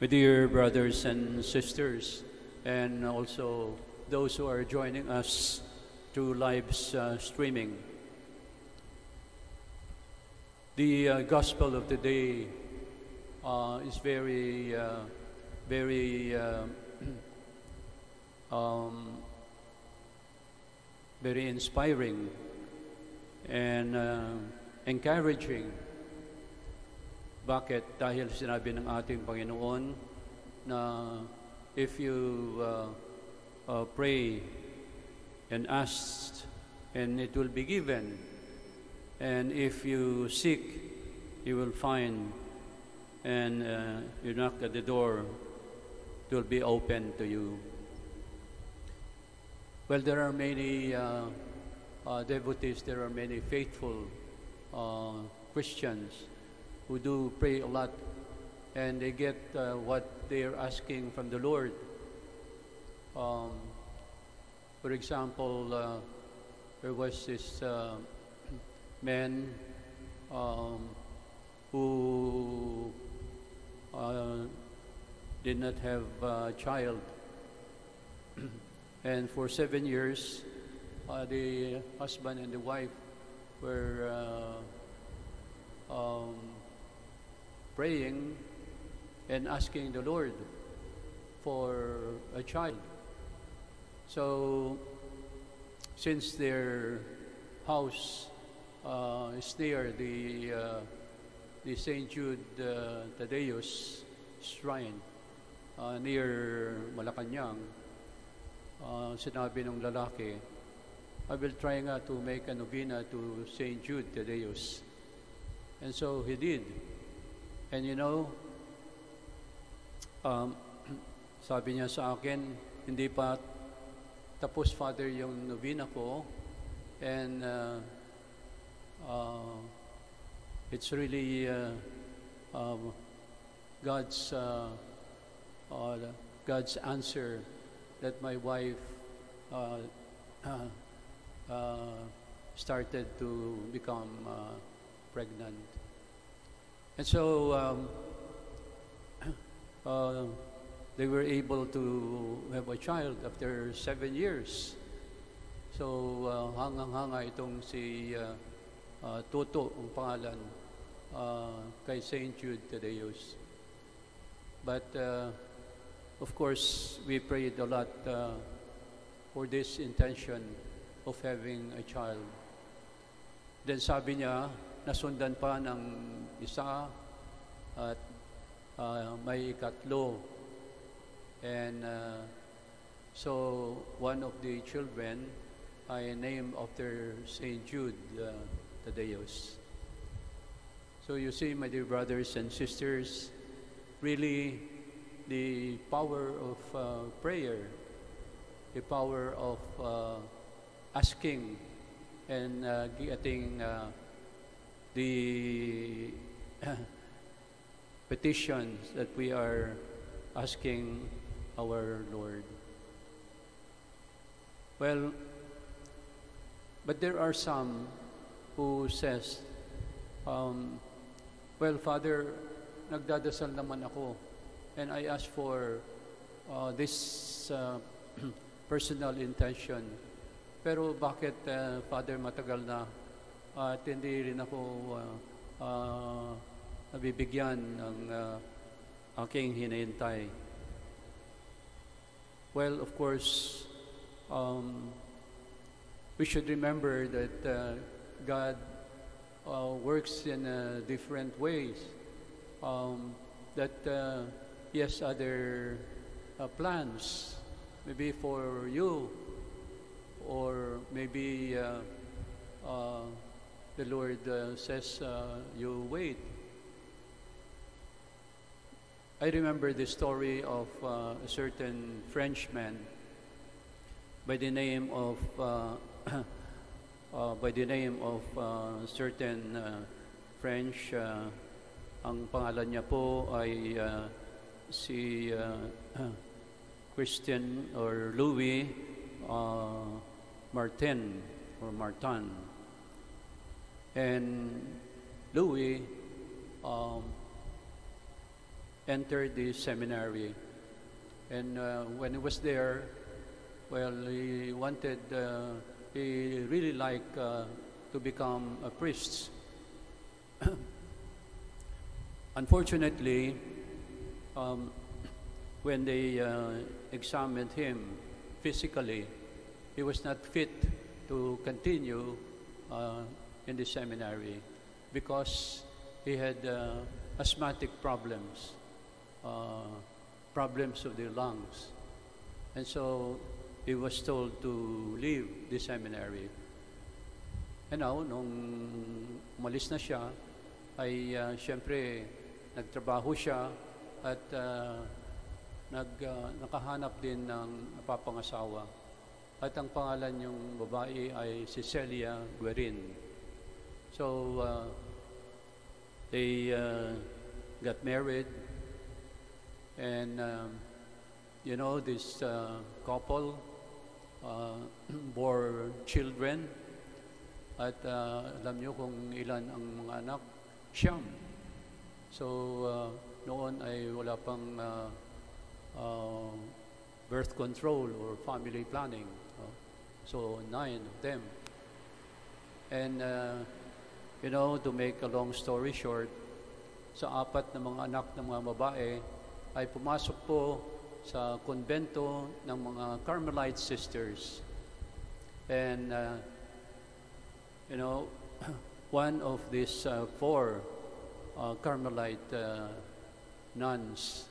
My dear brothers and sisters, and also those who are joining us through live uh, streaming. The uh, gospel of the day uh, is very, uh, very, uh, um, very inspiring and uh, encouraging. Bakit? Dahil sinabi ng ating Panginoon na if you uh, uh, pray and ask, and it will be given. And if you seek, you will find. And uh, you knock at the door, it will be open to you. Well, there are many uh, uh, devotees, there are many faithful uh, Christians who do pray a lot and they get uh, what they are asking from the Lord. Um, for example, uh, there was this uh, man um, who uh, did not have a child. and for seven years, uh, the husband and the wife were uh, um, praying and asking the Lord for a child. So, since their house uh, is near the uh, the St. Jude uh, Tadeus Shrine uh, near Malacanang, uh, sinabi ng lalaki, I will try nga to make a novena to St. Jude Tadeus. And so he did. And you know, um, sabi niya sa akin, hindi pa tapos, Father, yung novena ko. And uh, uh, it's really uh, um, God's, uh, uh, God's answer that my wife uh, uh, uh, started to become uh, pregnant. And so um, uh, they were able to have a child after seven years. So uh, hangang-hanga itong si uh, uh, Toto, ang pangalan, uh, kay St. Jude Tadeus. But uh, of course, we prayed a lot uh, for this intention of having a child. Then sabi niya, nasundan pa ng isa at uh, may ikatlo. And uh, so one of the children I named after St. Jude uh, Tadeus. So you see, my dear brothers and sisters, really the power of uh, prayer, the power of uh, asking and uh, getting uh, the petitions that we are asking our Lord. Well, but there are some who says, um, well, Father, nagdadasal naman ako, and I ask for uh, this uh, personal intention. Pero bakit, uh, Father, matagal na at hindi rin ako uh, uh, nabibigyan ng uh, aking hinihintay? Well, of course, um, we should remember that uh, God uh, works in uh, different ways. Um, that uh, other uh, plans, maybe for you, or maybe uh, uh, the Lord uh, says, uh, you wait. I remember the story of uh, a certain Frenchman by the name of uh, uh, by the name of uh, certain French. Ang pangalan niya po ay si Christian or Louis Martin or Martin. And Louis um, entered the seminary. And uh, when he was there, well, he wanted, uh, he really liked uh, to become a priest. Unfortunately, um, when they uh, examined him physically, he was not fit to continue uh, in the seminary because he had uh, asthmatic problems, uh, problems of the lungs. And so he was told to leave the seminary. And now, nung umalis na siya, ay uh, siyempre nagtrabaho siya at uh, nag, uh, nakahanap din ng napapangasawa. At ang pangalan yung babae ay si Celia Guerin. So, uh, they uh, got married and um, you know, this uh, couple uh, bore children at uh, alam nyo kung ilan ang mga anak? Siyam. So, uh, noon ay wala pang birth control or family planning. So, nine of them. And, uh, you know, to make a long story short, sa apat na mga anak ng mga babae ay pumasok po sa konbento ng mga Carmelite sisters. And, uh, you know, one of these uh, four uh, Carmelite uh, nuns,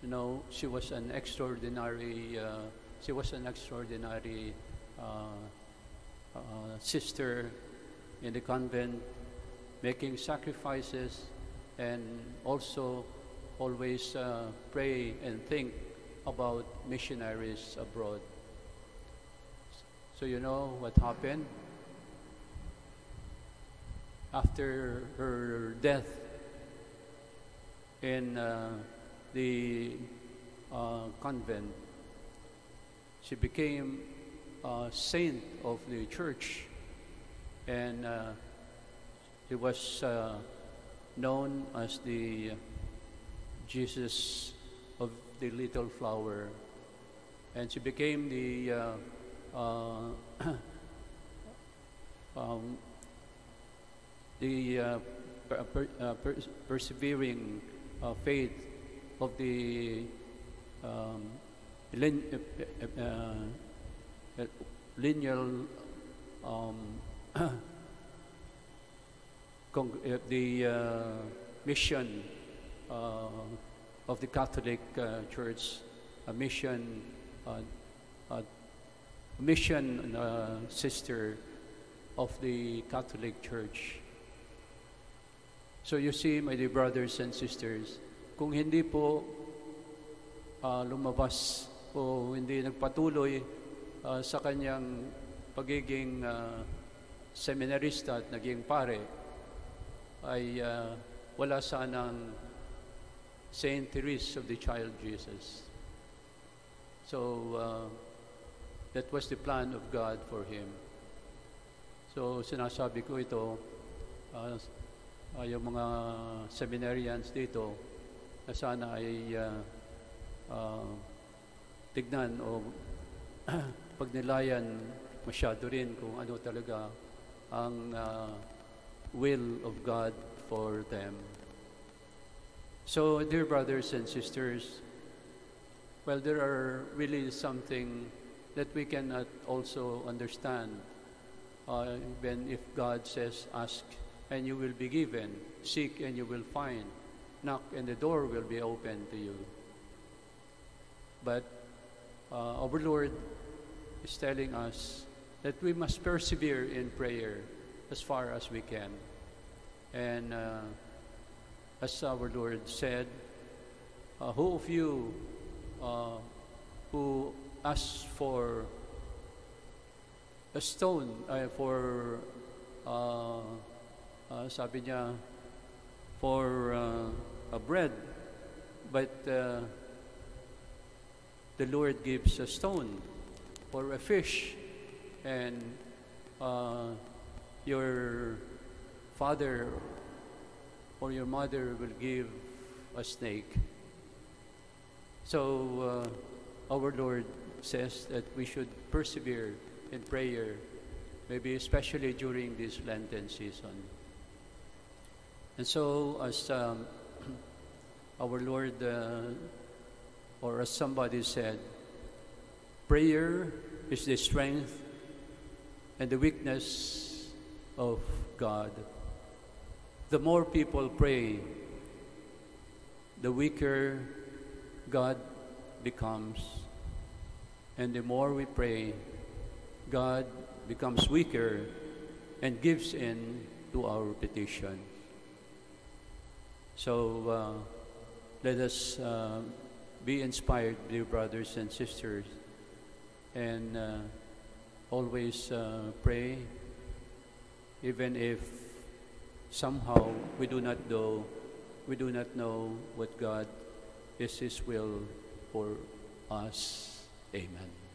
you know, she was an extraordinary, uh, she was an extraordinary uh, uh, sister in the convent, making sacrifices and also always uh, pray and think about missionaries abroad. So you know what happened? After her death in uh, the uh, convent, she became a saint of the church and uh, was uh, known as the Jesus of the little flower. And she became the uh, uh, um, the uh, per, per, uh, per, persevering faith of the um, lin, lineal um, the uh, mission uh, of the Catholic uh, Church, a mission, uh, uh, mission uh, sister of the Catholic Church. So you see, my dear brothers and sisters, kung hindi po uh, lumabas o hindi nagpatuloy sa kanyang pagiging seminarista at naging pare, ay uh, wala sanang Saint Therese of the Child Jesus. So uh, that was the plan of God for him. So sinasabi ko ito, uh, yung mga seminarians dito, na sana ay uh, uh, tignan o pagnilayan masyado rin kung ano talaga ang uh, will of God for them. So, dear brothers and sisters, well, there are really something that we cannot also understand. Uh, even if God says, ask and you will be given, seek and you will find, knock and the door will be open to you. But uh, our Lord is telling us that we must persevere in prayer as far as we can. And uh, as our Lord said, uh, who of you uh, who asks for a stone, uh, for, uh, uh, sabi niya, for uh, a bread, but uh, the Lord gives a stone or a fish, and uh, your father or your mother will give a snake. So uh, our Lord says that we should persevere in prayer, maybe especially during this Lenten season. And so, as um, our Lord, uh, or as somebody said, prayer is the strength and the weakness of God. The more people pray, the weaker God becomes. And the more we pray, God becomes weaker and gives in to our petition. So uh, let us uh, be inspired, dear brothers and sisters, and uh, always uh, pray, even if somehow we do not know, we do not know what God is His will for us. Amen.